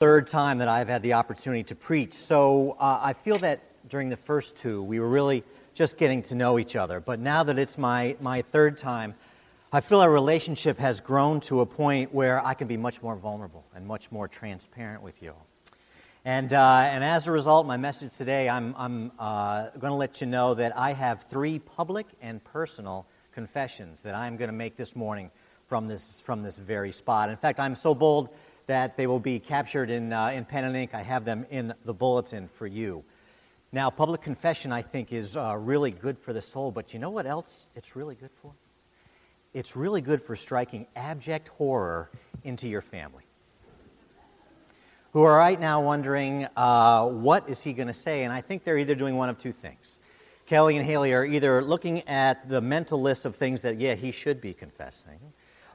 third time that I've had the opportunity to preach. So uh, I feel that during the first two, we were really just getting to know each other. But now that it's my, my third time, I feel our relationship has grown to a point where I can be much more vulnerable and much more transparent with you. And, uh, and as a result, my message today, I'm, I'm uh, going to let you know that I have three public and personal confessions that I'm going to make this morning from this, from this very spot. In fact, I'm so bold that they will be captured in, uh, in pen and ink. I have them in the bulletin for you. Now, public confession, I think, is uh, really good for the soul, but you know what else it's really good for? It's really good for striking abject horror into your family. Who are right now wondering, uh, what is he going to say? And I think they're either doing one of two things. Kelly and Haley are either looking at the mental list of things that, yeah, he should be confessing,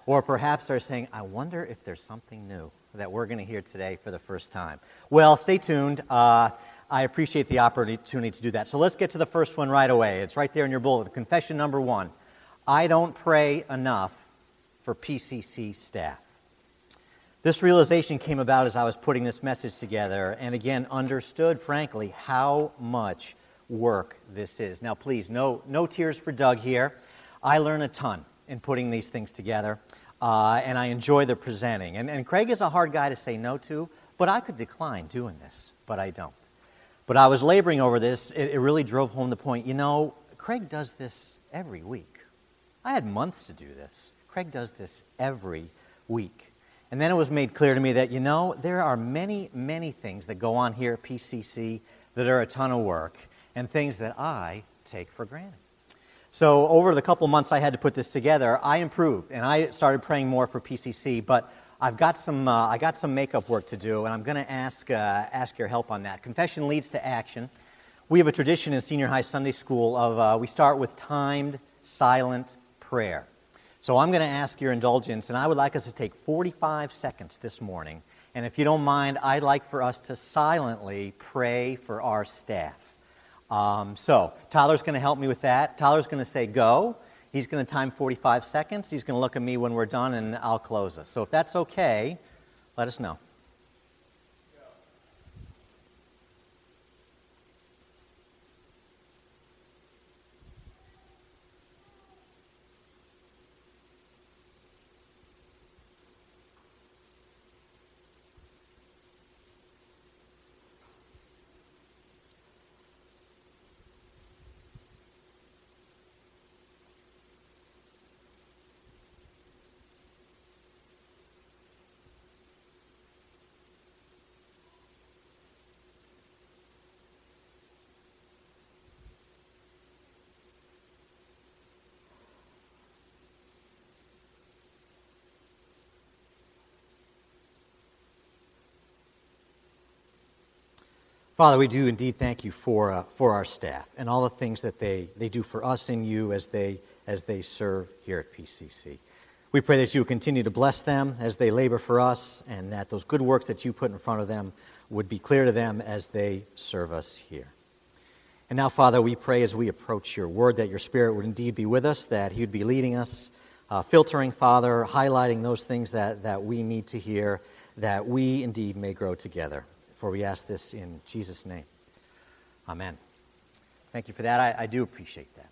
or perhaps they're saying, I wonder if there's something new that we're going to hear today for the first time. Well, stay tuned. Uh, I appreciate the opportunity to do that. So let's get to the first one right away. It's right there in your bulletin. Confession number one I don't pray enough for PCC staff. This realization came about as I was putting this message together, and again, understood, frankly, how much work this is. Now, please, no, no tears for Doug here. I learn a ton in putting these things together, uh, and I enjoy the presenting. And, and Craig is a hard guy to say no to, but I could decline doing this, but I don't. But I was laboring over this. It, it really drove home the point. You know, Craig does this every week. I had months to do this. Craig does this every week. And then it was made clear to me that, you know, there are many, many things that go on here at PCC that are a ton of work and things that I take for granted. So, over the couple months I had to put this together, I improved and I started praying more for PCC. But I've got some, uh, I got some makeup work to do, and I'm going to ask, uh, ask your help on that. Confession leads to action. We have a tradition in senior high Sunday school of uh, we start with timed, silent prayer. So I'm going to ask your indulgence, and I would like us to take 45 seconds this morning. And if you don't mind, I'd like for us to silently pray for our staff. Um, so, Tyler's going to help me with that. Tyler's going to say go. He's going to time 45 seconds. He's going to look at me when we're done, and I'll close us. So, if that's okay, let us know. Father, we do indeed thank you for, uh, for our staff and all the things that they, they do for us and you as they, as they serve here at PCC. We pray that you would continue to bless them as they labor for us and that those good works that you put in front of them would be clear to them as they serve us here. And now, Father, we pray as we approach your word that your Spirit would indeed be with us, that he would be leading us, uh, filtering, Father, highlighting those things that, that we need to hear, that we indeed may grow together. For we ask this in Jesus' name. Amen. Thank you for that. I, I, do appreciate that.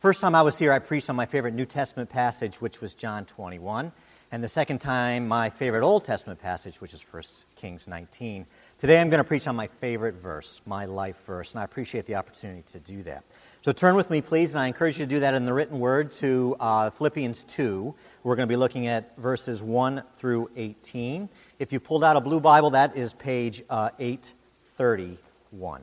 First time I was here, I preached on my favorite New Testament passage, which was John 21. And the second time, my favorite Old Testament passage, which is 1 Kings 19. Today, I'm going to preach on my favorite verse, my life verse, and I appreciate the opportunity to do that. So turn with me, please, and I encourage you to do that in the written word to uh, Philippians 2. We're going to be looking at verses 1 through 18. If you pulled out a blue Bible, that is page uh, 831.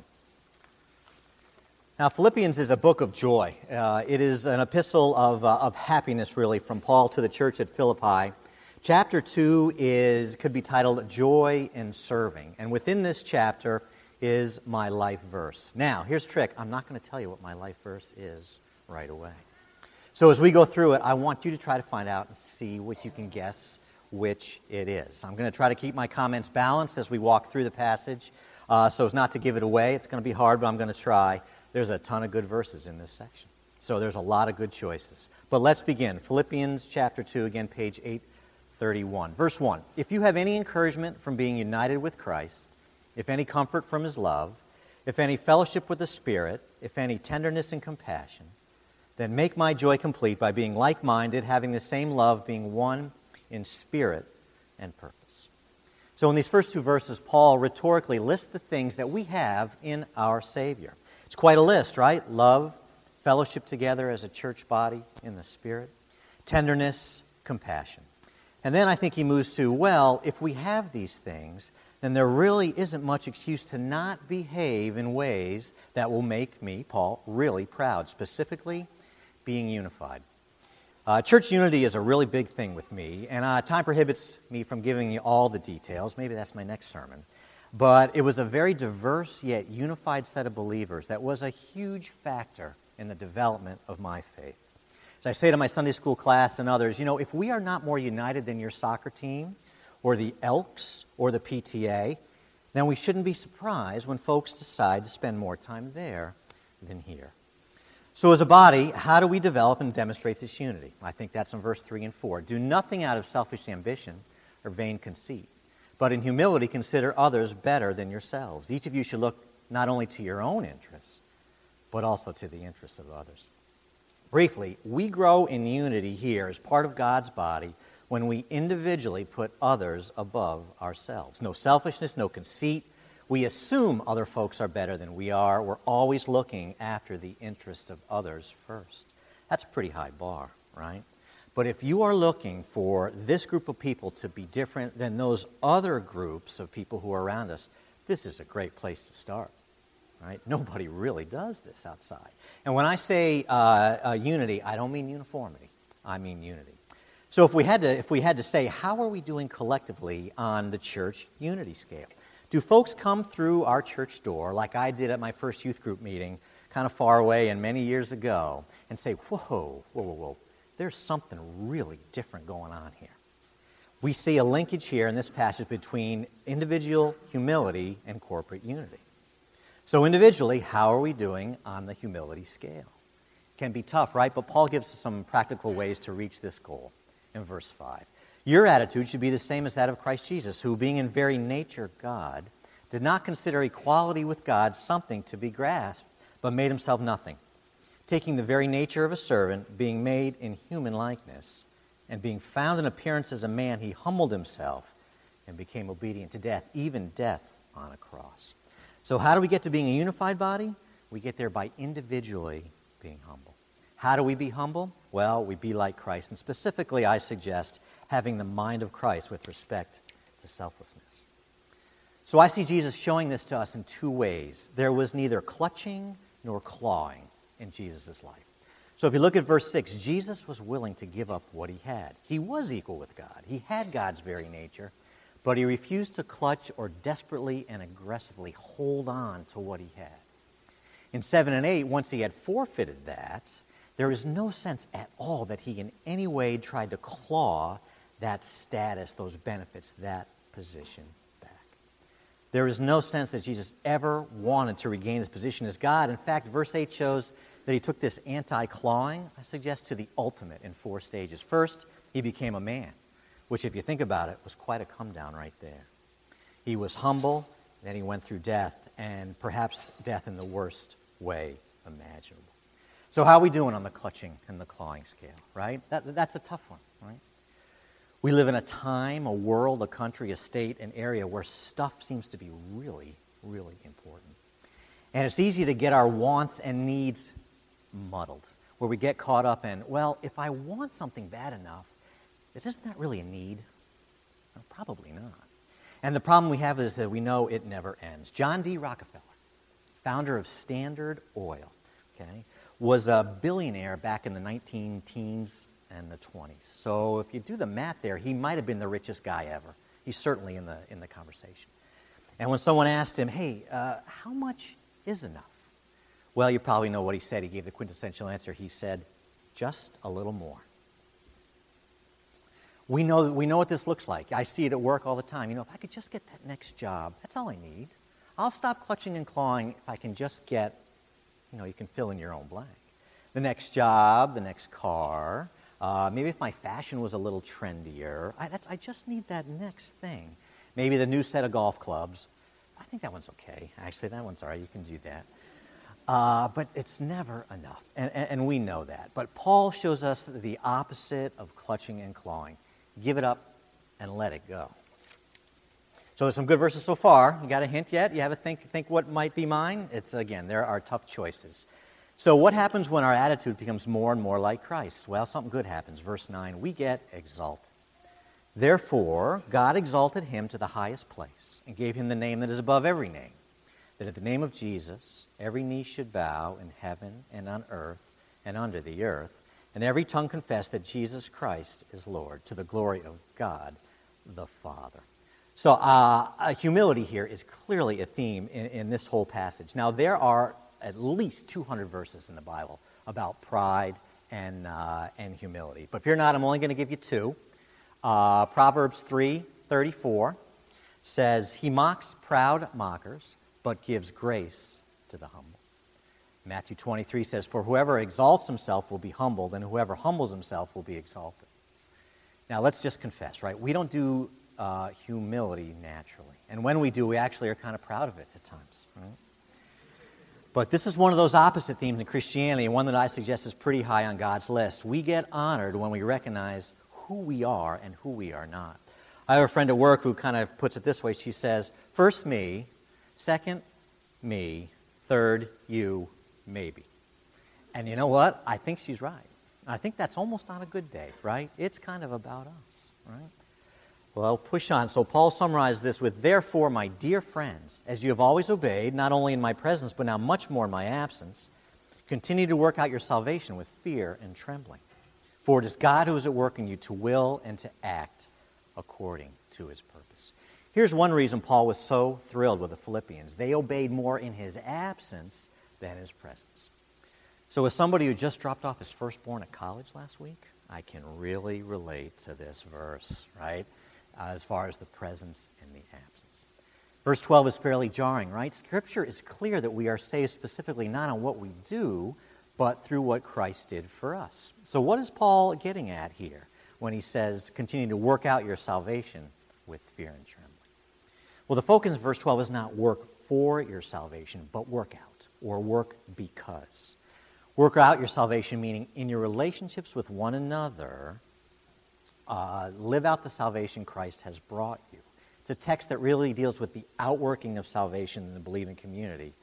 Now, Philippians is a book of joy. Uh, it is an epistle of, uh, of happiness, really, from Paul to the church at Philippi. Chapter 2 is, could be titled Joy in Serving. And within this chapter is my life verse. Now, here's trick I'm not going to tell you what my life verse is right away. So, as we go through it, I want you to try to find out and see what you can guess which it is. I'm going to try to keep my comments balanced as we walk through the passage uh, so as not to give it away. It's going to be hard, but I'm going to try. There's a ton of good verses in this section. So there's a lot of good choices. But let's begin. Philippians chapter 2, again, page 831. Verse 1 If you have any encouragement from being united with Christ, if any comfort from his love, if any fellowship with the Spirit, if any tenderness and compassion, then make my joy complete by being like minded, having the same love, being one in spirit and purpose. So, in these first two verses, Paul rhetorically lists the things that we have in our Savior. It's quite a list, right? Love, fellowship together as a church body in the Spirit, tenderness, compassion. And then I think he moves to, well, if we have these things, then there really isn't much excuse to not behave in ways that will make me, Paul, really proud, specifically being unified. Uh, church unity is a really big thing with me, and uh, time prohibits me from giving you all the details. Maybe that's my next sermon. But it was a very diverse yet unified set of believers that was a huge factor in the development of my faith. As I say to my Sunday school class and others, you know, if we are not more united than your soccer team or the Elks or the PTA, then we shouldn't be surprised when folks decide to spend more time there than here. So, as a body, how do we develop and demonstrate this unity? I think that's in verse 3 and 4. Do nothing out of selfish ambition or vain conceit, but in humility consider others better than yourselves. Each of you should look not only to your own interests, but also to the interests of others. Briefly, we grow in unity here as part of God's body when we individually put others above ourselves. No selfishness, no conceit. We assume other folks are better than we are. We're always looking after the interest of others first. That's a pretty high bar, right? But if you are looking for this group of people to be different than those other groups of people who are around us, this is a great place to start right? Nobody really does this outside. And when I say uh, uh, unity, I don't mean uniformity. I mean unity. So if we had to, if we had to say, how are we doing collectively on the church unity scale? Do folks come through our church door like I did at my first youth group meeting, kind of far away and many years ago, and say, whoa, whoa, whoa, whoa, there's something really different going on here? We see a linkage here in this passage between individual humility and corporate unity. So, individually, how are we doing on the humility scale? Can be tough, right? But Paul gives us some practical ways to reach this goal in verse 5. Your attitude should be the same as that of Christ Jesus, who, being in very nature God, did not consider equality with God something to be grasped, but made himself nothing, taking the very nature of a servant, being made in human likeness, and being found in appearance as a man, he humbled himself and became obedient to death, even death on a cross. So, how do we get to being a unified body? We get there by individually being humble. How do we be humble? Well, we be like Christ. And specifically, I suggest having the mind of Christ with respect to selflessness. So I see Jesus showing this to us in two ways. There was neither clutching nor clawing in Jesus' life. So if you look at verse 6, Jesus was willing to give up what he had. He was equal with God, he had God's very nature, but he refused to clutch or desperately and aggressively hold on to what he had. In 7 and 8, once he had forfeited that, there is no sense at all that he in any way tried to claw that status, those benefits, that position back. There is no sense that Jesus ever wanted to regain his position as God. In fact, verse 8 shows that he took this anti clawing, I suggest, to the ultimate in four stages. First, he became a man which, if you think about it, was quite a come down right there. He was humble, then he went through death, and perhaps death in the worst way imaginable. So, how are we doing on the clutching and the clawing scale, right? That, that's a tough one, right? We live in a time, a world, a country, a state, an area where stuff seems to be really, really important. And it's easy to get our wants and needs muddled, where we get caught up in, well, if I want something bad enough, isn't that really a need? Probably not. And the problem we have is that we know it never ends. John D. Rockefeller, founder of Standard Oil, okay, was a billionaire back in the 19 teens and the 20s. So if you do the math there, he might have been the richest guy ever. He's certainly in the, in the conversation. And when someone asked him, hey, uh, how much is enough? Well, you probably know what he said. He gave the quintessential answer. He said, just a little more. We know, we know what this looks like. I see it at work all the time. You know, if I could just get that next job, that's all I need. I'll stop clutching and clawing if I can just get, you know, you can fill in your own blank. The next job, the next car, Uh, maybe if my fashion was a little trendier, I, I just need that next thing. Maybe the new set of golf clubs. I think that one's okay. Actually, that one's all right. You can do that. Uh, but it's never enough, and, and, and we know that. But Paul shows us the opposite of clutching and clawing. Give it up and let it go. So there's some good verses so far. You got a hint yet? You have a think think what might be mine? It's again, there are tough choices. So what happens when our attitude becomes more and more like Christ? Well, something good happens. Verse 9, we get exalted. Therefore, God exalted him to the highest place and gave him the name that is above every name, that at the name of Jesus every knee should bow in heaven and on earth and under the earth, and every tongue confess that Jesus Christ is Lord, to the glory of God the Father. So, uh, humility here is clearly a theme in, in, this whole passage. Now, there are at least 200 verses in the Bible about pride and, uh, and humility. But if you're not, I'm only going to give you two. Uh, Proverbs 3 34 says, He mocks proud mockers, but gives grace to the humble. Matthew 23 says, For whoever exalts himself will be humbled, and whoever humbles himself will be exalted. Now, let's just confess, right? We don't do uh, humility naturally. And when we do, we actually are kind of proud of it at times? But this is one of those opposite themes in Christianity, and one that I suggest is pretty high on God's list. We get honored when we recognize who we are and who we are not. I have a friend at work who kind of puts it this way. She says, First me, second me, third you, maybe. And you know what? I think she's right. I think that's almost on a good day, right? It's kind of about us, right? Well, push on. So Paul summarized this with, Therefore, my dear friends, as you have always obeyed, not only in my presence, but now much more in my absence, continue to work out your salvation with fear and trembling. For it is God who is at work in you to will and to act according to his purpose. Here's one reason Paul was so thrilled with the Philippians they obeyed more in his absence than his presence. So, as somebody who just dropped off his firstborn at college last week, I can really relate to this verse, right? Uh, as far as the presence and the absence. Verse 12 is fairly jarring, right? Scripture is clear that we are saved specifically not on what we do, but through what Christ did for us. So, what is Paul getting at here when he says, continue to work out your salvation with fear and trembling? Well, the focus in verse 12 is not work for your salvation, but work out, or work because. Work out your salvation, meaning in your relationships with one another, uh, live out the salvation Christ has brought you. It's a text that really deals with the outworking of salvation in the believing community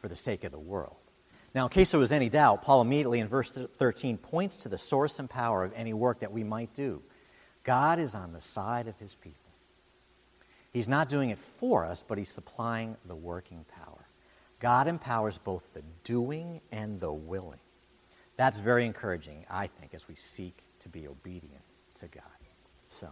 for the sake of the world. Now, in case there was any doubt, Paul immediately in verse 13 points to the source and power of any work that we might do. God is on the side of his people. He's not doing it for us, but he's supplying the working power. God empowers both the doing and the willing. That's very encouraging, I think, as we seek to be obedient to God. So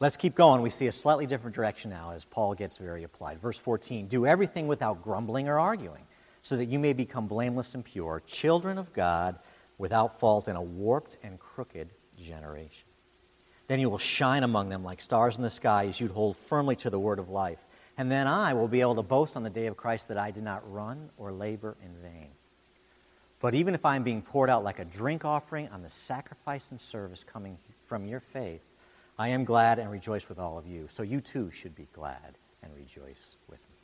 let's keep going. We see a slightly different direction now as Paul gets very applied. Verse 14 Do everything without grumbling or arguing, so that you may become blameless and pure, children of God without fault in a warped and crooked generation. Then you will shine among them like stars in the sky as you hold firmly to the word of life. And then I will be able to boast on the day of Christ that I did not run or labor in vain. But even if I am being poured out like a drink offering on the sacrifice and service coming from your faith, I am glad and rejoice with all of you. So you too should be glad and rejoice with me.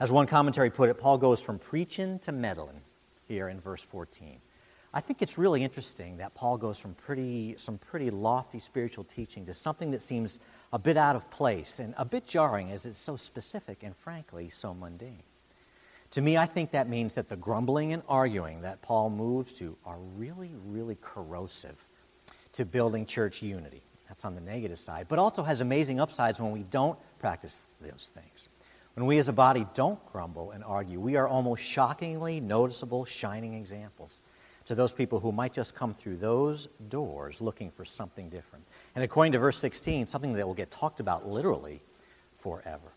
As one commentary put it, Paul goes from preaching to meddling here in verse 14. I think it's really interesting that Paul goes from pretty, some pretty lofty spiritual teaching to something that seems a bit out of place and a bit jarring as it's so specific and, frankly, so mundane. To me, I think that means that the grumbling and arguing that Paul moves to are really, really corrosive to building church unity. That's on the negative side, but also has amazing upsides when we don't practice those things. When we as a body don't grumble and argue, we are almost shockingly noticeable, shining examples to those people who might just come through those doors looking for something different. And according to verse 16, something that will get talked about literally forever.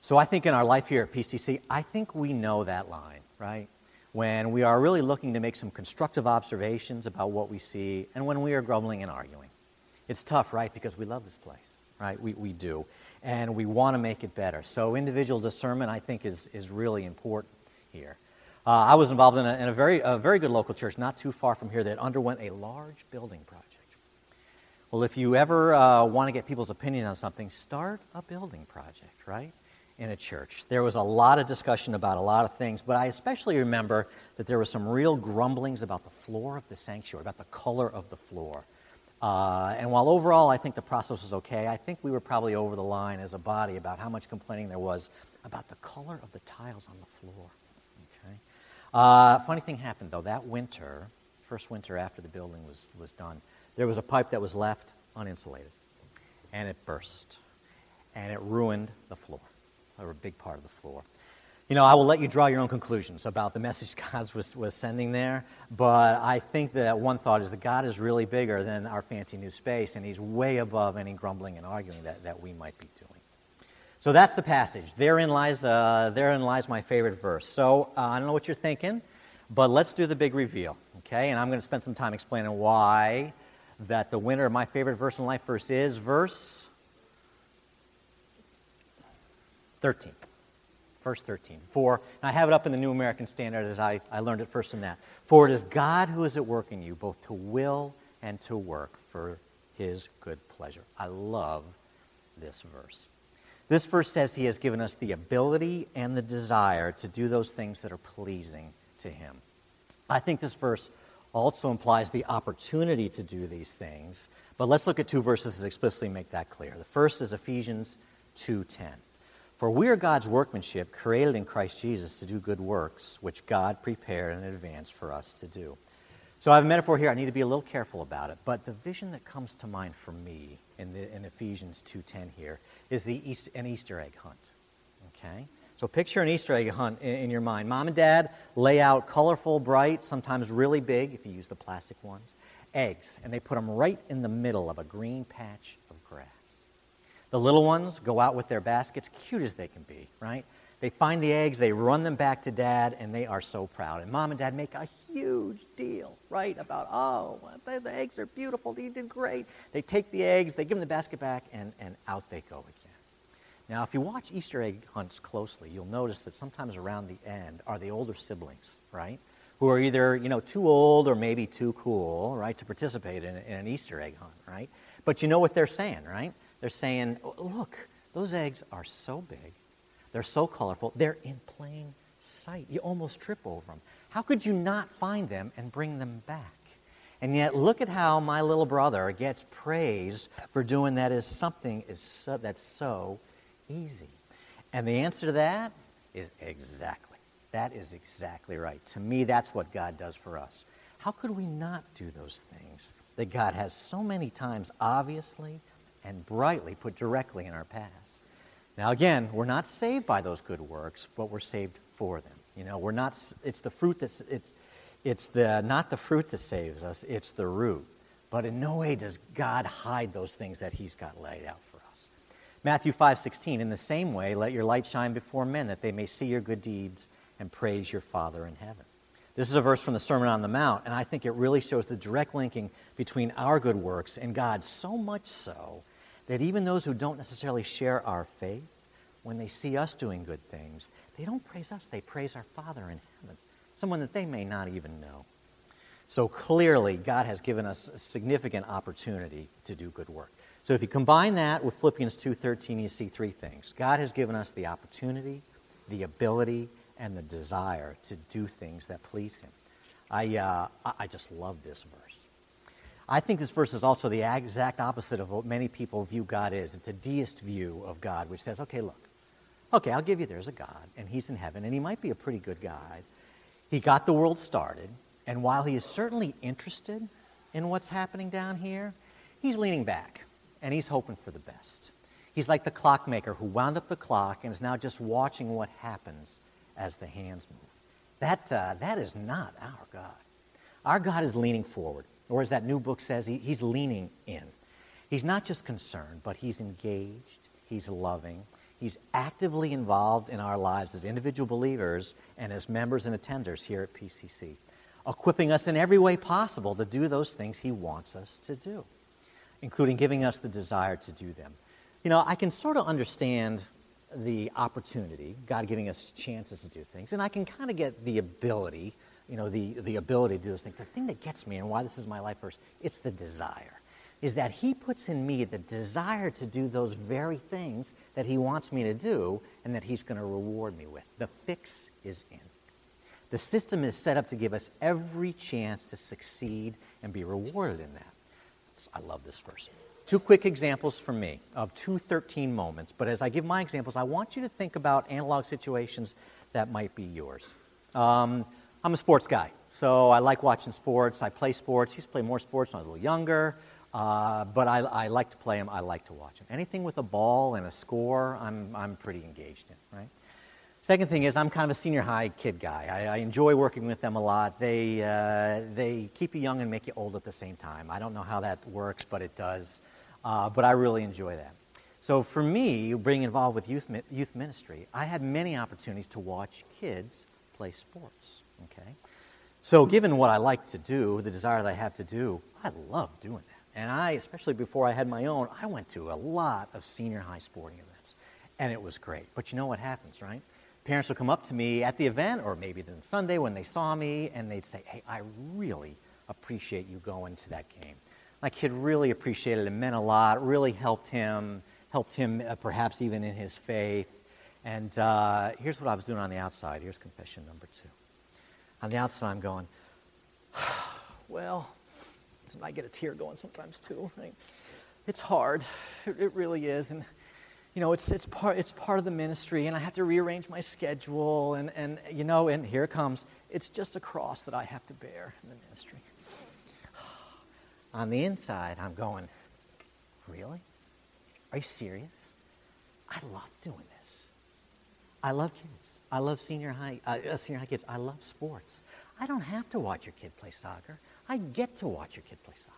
So I think in our life here at PCC, I think we know that line, right? When we are really looking to make some constructive observations about what we see, and when we are grumbling and arguing. It's tough, right? Because we love this place, right? We, we do. And we want to make it better. So individual discernment, I think, is, is really important here. Uh, I was involved in, a, in a, very, a very good local church not too far from here that underwent a large building project. Well, if you ever uh, want to get people's opinion on something, start a building project, right? In a church. There was a lot of discussion about a lot of things, but I especially remember that there was some real grumblings about the floor of the sanctuary, about the color of the floor. Uh, and while overall I think the process was okay, I think we were probably over the line as a body about how much complaining there was about the color of the tiles on the floor. Okay? Uh, funny thing happened, though. That winter, first winter after the building was, was done, there was a pipe that was left uninsulated, and it burst, and it ruined the floor, or a big part of the floor. You know, I will let you draw your own conclusions about the message God was, was sending there, but I think that one thought is that God is really bigger than our fancy new space, and He's way above any grumbling and arguing that, that we might be doing. So that's the passage. Therein lies, uh, therein lies my favorite verse. So uh, I don't know what you're thinking, but let's do the big reveal, okay? And I'm going to spend some time explaining why that the winner of my favorite verse in life verse is verse 13. Verse 13. For, I have it up in the New American Standard as I, I learned it first in that. For it is God who is at work in you, both to will and to work for his good pleasure. I love this verse. This verse says he has given us the ability and the desire to do those things that are pleasing to him. I think this verse also implies the opportunity to do these things, but let's look at two verses that explicitly make that clear. The first is Ephesians 2:10. For we are God's workmanship, created in Christ Jesus to do good works, which God prepared in advance for us to do. So I have a metaphor here. I need to be a little careful about it. But the vision that comes to mind for me in, the, in Ephesians 2.10 here is the Easter, an Easter egg hunt. Okay? So picture an Easter egg hunt in, in, your mind. Mom and dad lay out colorful, bright, sometimes really big, if you use the plastic ones, eggs. And they put them right in the middle of a green patch. The little ones go out with their baskets, cute as they can be, right? They find the eggs, they run them back to dad, and they are so proud. And mom and dad make a huge deal, right? About, oh, the eggs are beautiful, you did great. They take the eggs, they give them the basket back, and, and out they go again. Now, if you watch Easter egg hunts closely, you'll notice that sometimes around the end are the older siblings, right? Who are either, you know, too old or maybe too cool, right, to participate in, in an Easter egg hunt, right? But you know what they're saying, right? They're saying, look, those eggs are so big they're so colorful. They're in plain sight. You almost trip over them. How could you not find them and bring them back? And yet, look at how my little brother gets praised for doing that is something is so, that's so easy. And the answer to that is exactly. That is exactly right. To me, that's what God does for us. How could we not do those things that God has so many times obviously and brightly put directly in our path? Now, again, we're not saved by those good works, but we're saved for them. You know, we're not, it's the fruit that's, it's, it's the, not the fruit that saves us, it's the root. But in no way does God hide those things that He's got laid out for us. Matthew 5 16, in the same way, let your light shine before men that they may see your good deeds and praise your Father in heaven. This is a verse from the Sermon on the Mount, and I think it really shows the direct linking between our good works and God, so much so that even those who don't necessarily share our faith, when they see us doing good things, they don't praise us, they praise our Father in heaven, someone that they may not even know. So clearly, God has given us a significant opportunity to do good work. So if you combine that with Philippians 2:13, you see three things. God has given us the opportunity, the ability, and the desire to do things that please Him. I, uh, I just love this verse. I think this verse is also the exact opposite of what many people view God is. It's a deist view of God, which says, okay, look, okay, I'll give you there's a God, and he's in heaven, and he might be a pretty good guy. He got the world started, and while he is certainly interested in what's happening down here, he's leaning back, and he's hoping for the best. He's like the clockmaker who wound up the clock and is now just watching what happens as the hands move. That, uh, that is not our God. Our God is leaning forward or as that new book says, he, he's leaning in. He's not just concerned, but he's engaged, he's loving, he's actively involved in our lives as individual believers and as members and attenders here at PCC, equipping us in every way possible to do those things he wants us to do, including giving us the desire to do them. You know, I can sort of understand the opportunity, God giving us chances to do things, and I can kind of get the ability, you know, the, the ability to do those things. The thing that gets me and why this is my life verse, it's the desire. Is that He puts in me the desire to do those very things that He wants me to do and that He's going to reward me with. The fix is in. The system is set up to give us every chance to succeed and be rewarded in that. I love this verse. Two quick examples from me of two 13 moments, but as I give my examples, I want you to think about analog situations that might be yours. Um, I'm a sports guy, so I like watching sports. I play sports. I used to play more sports when I was a little younger, uh, but I, I, like to play them. I like to watch them. Anything with a ball and a score, I'm, I'm pretty engaged in, right? Second thing is, I'm kind of a senior high kid guy. I, I enjoy working with them a lot. They, uh, they keep you young and make you old at the same time. I don't know how that works, but it does. Uh, but I really enjoy that. So for me, being involved with youth, youth ministry, I had many opportunities to watch kids play sports. Okay? So given what I like to do, the desire that I have to do, I love doing that. And I, especially before I had my own, I went to a lot of senior high sporting events. And it was great. But you know what happens, right? parents would come up to me at the event or maybe then Sunday when they saw me and they'd say, Hey, I really appreciate you going to that game. My kid really appreciated it. It meant a lot, really helped him, helped him uh, perhaps even in his faith. And uh, here's what I was doing on the outside. Here's confession number two. On the outside, I'm going, well, I get a tear going sometimes too. Right? It's hard. It, it really is. And you know, it's, it's, part, it's part of the ministry, and I have to rearrange my schedule, and, and, you know, and here it comes. It's just a cross that I have to bear in the ministry. On the inside, I'm going, really? Are you serious? I love doing this. I love kids. I love senior high, uh, uh senior high kids. I love sports. I don't have to watch your kid play soccer. I get to watch your kid play soccer.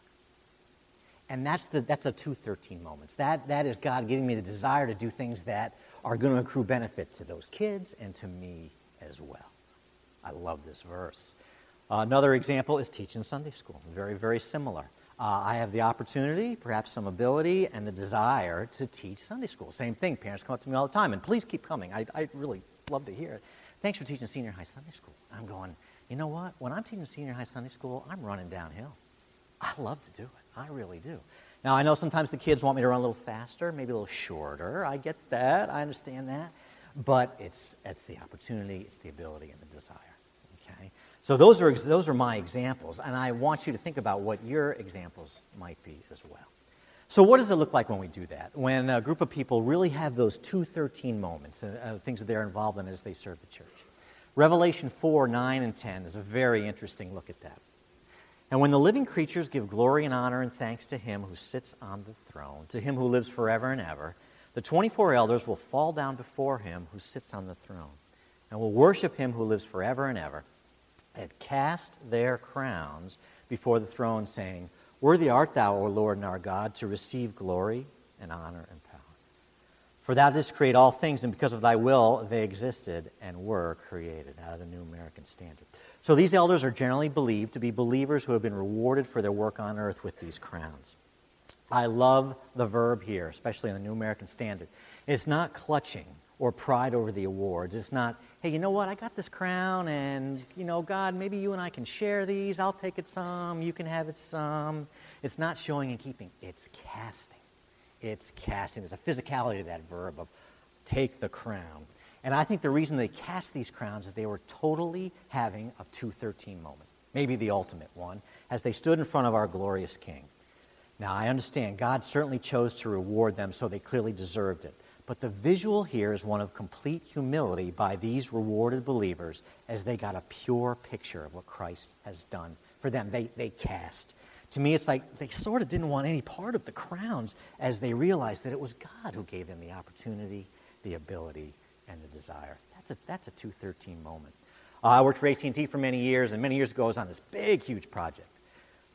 And that's, the, that's a 213 moments. That, that is God giving me the desire to do things that are going to accrue benefit to those kids and to me as well. I love this verse. Uh, another example is teaching Sunday school. Very, very similar. Uh, I have the opportunity, perhaps some ability, and the desire to teach Sunday school. Same thing. Parents come up to me all the time, and please keep coming. I, I really love to hear it. Thanks for teaching senior high Sunday school. I'm going, you know what? When I'm teaching senior high Sunday school, I'm running downhill. I love to do it. I really do. Now, I know sometimes the kids want me to run a little faster, maybe a little shorter. I get that. I understand that. But it's, it's the opportunity, it's the ability, and the desire. Okay? So those are, those are my examples, and I want you to think about what your examples might be as well. So, what does it look like when we do that? When a group of people really have those 213 moments, uh, uh, things that they're involved in as they serve the church? Revelation 4, 9, and 10 is a very interesting look at that. And when the living creatures give glory and honor and thanks to him who sits on the throne, to him who lives forever and ever, the 24 elders will fall down before him who sits on the throne and will worship him who lives forever and ever and cast their crowns before the throne, saying, Worthy art thou, O Lord and our God, to receive glory and honor and power. For thou didst create all things, and because of thy will they existed and were created. Out of the New American Standard. So these elders are generally believed to be believers who have been rewarded for their work on earth with these crowns. I love the verb here, especially in the New American Standard. It's not clutching or pride over the awards. It's not, hey, you know what, I got this crown, and, you know, God, maybe you and I can share these. I'll take it some, you can have it some. It's not showing and keeping, it's casting. It's casting. There's a physicality to that verb of take the crown. And I think the reason they cast these crowns is they were totally having a 213 moment, maybe the ultimate one, as they stood in front of our glorious King. Now, I understand God certainly chose to reward them, so they clearly deserved it. But the visual here is one of complete humility by these rewarded believers as they got a pure picture of what Christ has done for them. They, they cast. To me, it's like they sort of didn't want any part of the crowns as they realized that it was God who gave them the opportunity, the ability, and the desire. That's a, that's a 213 moment. Uh, I worked for AT&T for many years, and many years ago I was on this big, huge project.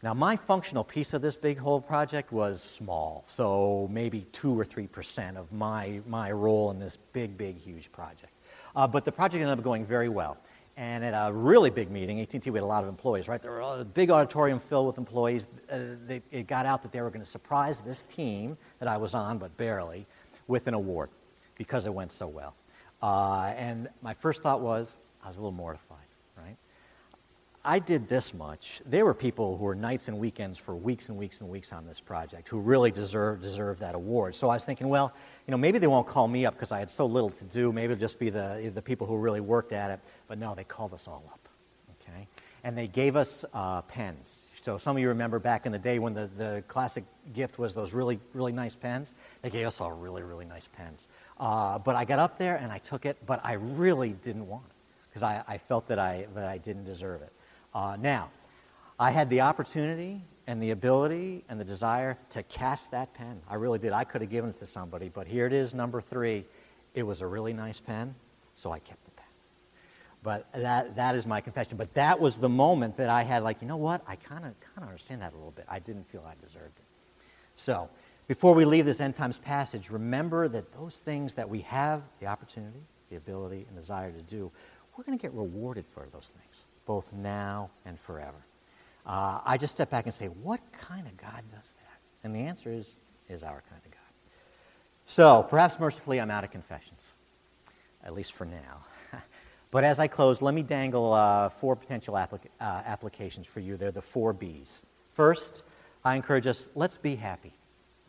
Now, my functional piece of this big whole project was small, so maybe 2 or 3% of my, my role in this big, big, huge project. Uh, but the project ended up going very well. And at a really big meeting, AT&T, we had a lot of employees, right? There was a big auditorium filled with employees. Uh, they, it got out that they were going to surprise this team that I was on, but barely, with an award. because it went so well. Uh, and my first thought was, I was a little mortified? I did this much. There were people who were nights and weekends for weeks and weeks and weeks on this project who really deserve, deserve that award. So I was thinking, well, you know, maybe they won't call me up because I had so little to do. Maybe it'll just be the, the people who really worked at it. But no, they called us all up, okay? And they gave us uh, pens. So some of you remember back in the day when the, the classic gift was those really, really nice pens. They gave us all really, really nice pens. Uh, but I got up there and I took it, but I really didn't want it because I, I, felt that I, that I didn't deserve it. Uh, now, I had the opportunity and the ability and the desire to cast that pen. I really did. I could have given it to somebody, but here it is, number three. It was a really nice pen, so I kept the pen. But that, that is my confession. But that was the moment that I had, like, you know what? I kind of kind of understand that a little bit. I didn't feel I deserved it. So, before we leave this end times passage, remember that those things that we have the opportunity, the ability, and desire to do, we're going to get rewarded for those things, both now and forever. Uh, I just step back and say, what kind of God does that? And the answer is, is our kind of God. So, perhaps mercifully, I'm out of confessions, at least for now. but as I close, let me dangle uh, four potential applica- uh, applications for you. They're the four B's. First, I encourage us, let's be happy.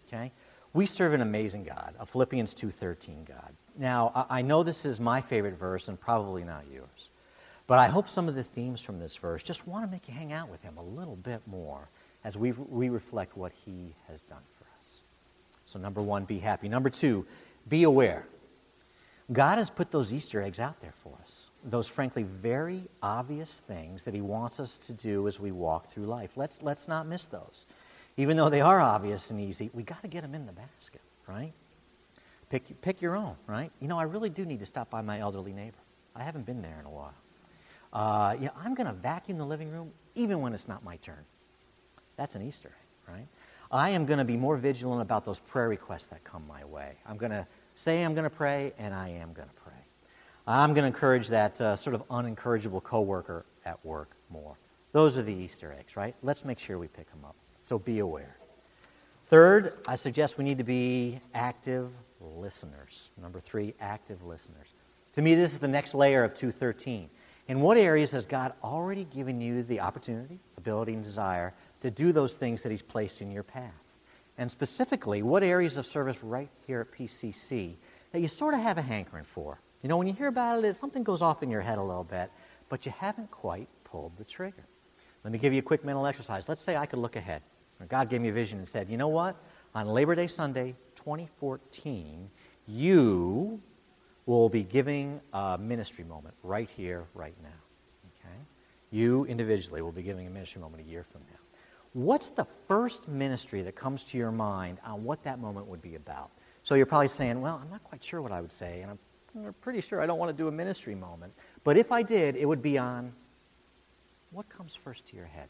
Okay? We serve an amazing God, a Philippians 2.13 God. Now, I know this is my favorite verse and probably not yours. But I hope some of the themes from this verse just want to make you hang out with him a little bit more as we, we reflect what he has done for us. So, number one, be happy. Number two, be aware. God has put those Easter eggs out there for us. Those, frankly, very obvious things that he wants us to do as we walk through life. Let's, let's not miss those. Even though they are obvious and easy, we got to get them in the basket, right? Pick, pick your own, right? You know, I really do need to stop by my elderly neighbor. I haven't been there in a while. Uh, you know, I'm going to vacuum the living room even when it's not my turn. That's an Easter right? I am going to be more vigilant about those prayer requests that come my way. I'm going to say I'm going to pray, and I am going to pray. I'm going to encourage that uh, sort of unencourageable coworker at work more. Those are the Easter eggs, right? Let's make sure we pick them up. So be aware. Third, I suggest we need to be active listeners. Number three, active listeners. To me, this is the next layer of 213. In what areas has God already given you the opportunity, ability, and desire to do those things that He's placed in your path? And specifically, what areas of service right here at PCC that you sort of have a hankering for? You know, when you hear about it, something goes off in your head a little bit, but you haven't quite pulled the trigger. Let me give you a quick mental exercise. Let's say I could look ahead. God gave me a vision and said, you know what? On Labor Day Sunday 2014, you will be giving a ministry moment right here, right now. Okay? You individually will be giving a ministry moment a year from now. What's the first ministry that comes to your mind on what that moment would be about? So you're probably saying, well, I'm not quite sure what I would say, and I'm pretty sure I don't want to do a ministry moment. But if I did, it would be on what comes first to your head?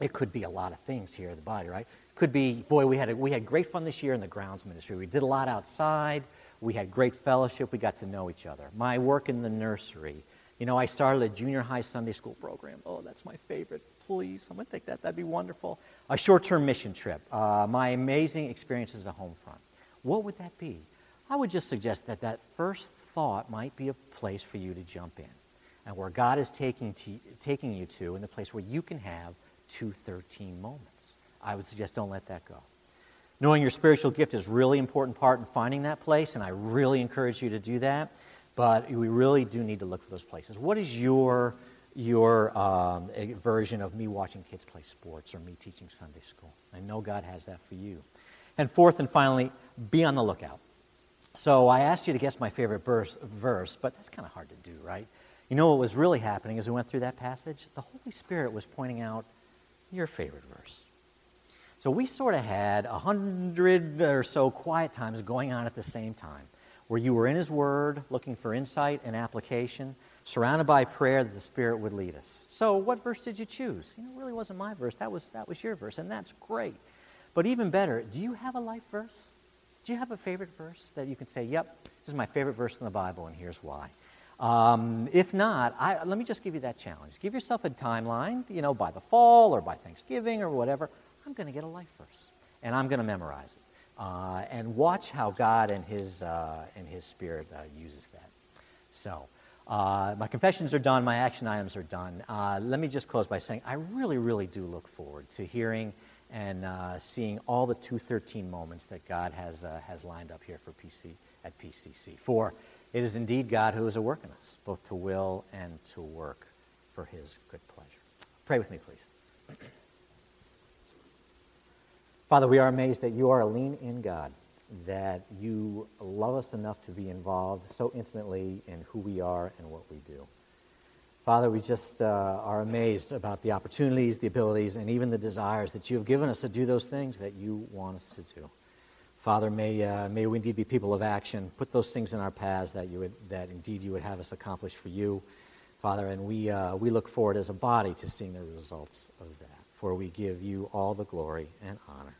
It could be a lot of things here in the body, right? Could be, boy, we had, a, we had great fun this year in the grounds ministry. We did a lot outside. We had great fellowship. We got to know each other. My work in the nursery. You know, I started a junior high Sunday school program. Oh, that's my favorite. Please, I'm going to take that. That'd be wonderful. A short term mission trip. Uh, my amazing experiences at home front. What would that be? I would just suggest that that first thought might be a place for you to jump in and where God is taking, to, taking you to, in the place where you can have 213 moments. I would suggest don't let that go. Knowing your spiritual gift is really important part in finding that place, and I really encourage you to do that. But we really do need to look for those places. What is your your um, version of me watching kids play sports or me teaching Sunday school? I know God has that for you. And fourth and finally, be on the lookout. So I asked you to guess my favorite verse, verse but that's kind of hard to do, right? You know what was really happening as we went through that passage? The Holy Spirit was pointing out your favorite verse. So we sort of had a hundred or so quiet times going on at the same time, where you were in His Word, looking for insight and application, surrounded by prayer that the Spirit would lead us. So, what verse did you choose? You know, it really wasn't my verse. That was that was your verse, and that's great. But even better, do you have a life verse? Do you have a favorite verse that you can say, "Yep, this is my favorite verse in the Bible, and here's why"? Um, if not, I, let me just give you that challenge. Give yourself a timeline, you know, by the fall or by Thanksgiving or whatever. I'm going to get a life verse, and I'm going to memorize it. uh, and watch how God and His, uh, and his Spirit uh, uses that. So, uh, my confessions are done, my action items are done. Uh, let me just close by saying I really, really do look forward to hearing and uh, seeing all the 213 moments that God has, has lined up here for PC at PCC. For it is indeed God who is at work in us, both to will and to work for His good pleasure. Pray with me, please. Father, we are amazed that you are a lean in God, that you love us enough to be involved so intimately in who we are and what we do. Father, we just uh, are amazed about the opportunities, the abilities, and even the desires that you have given us to do those things that you want us to do. Father, may, uh, may we indeed be people of action. Put those things in our paths that, you would, that indeed you would have us accomplish for you, Father. And we, uh, we look forward as a body to seeing the results of that. For we give you all the glory and honor.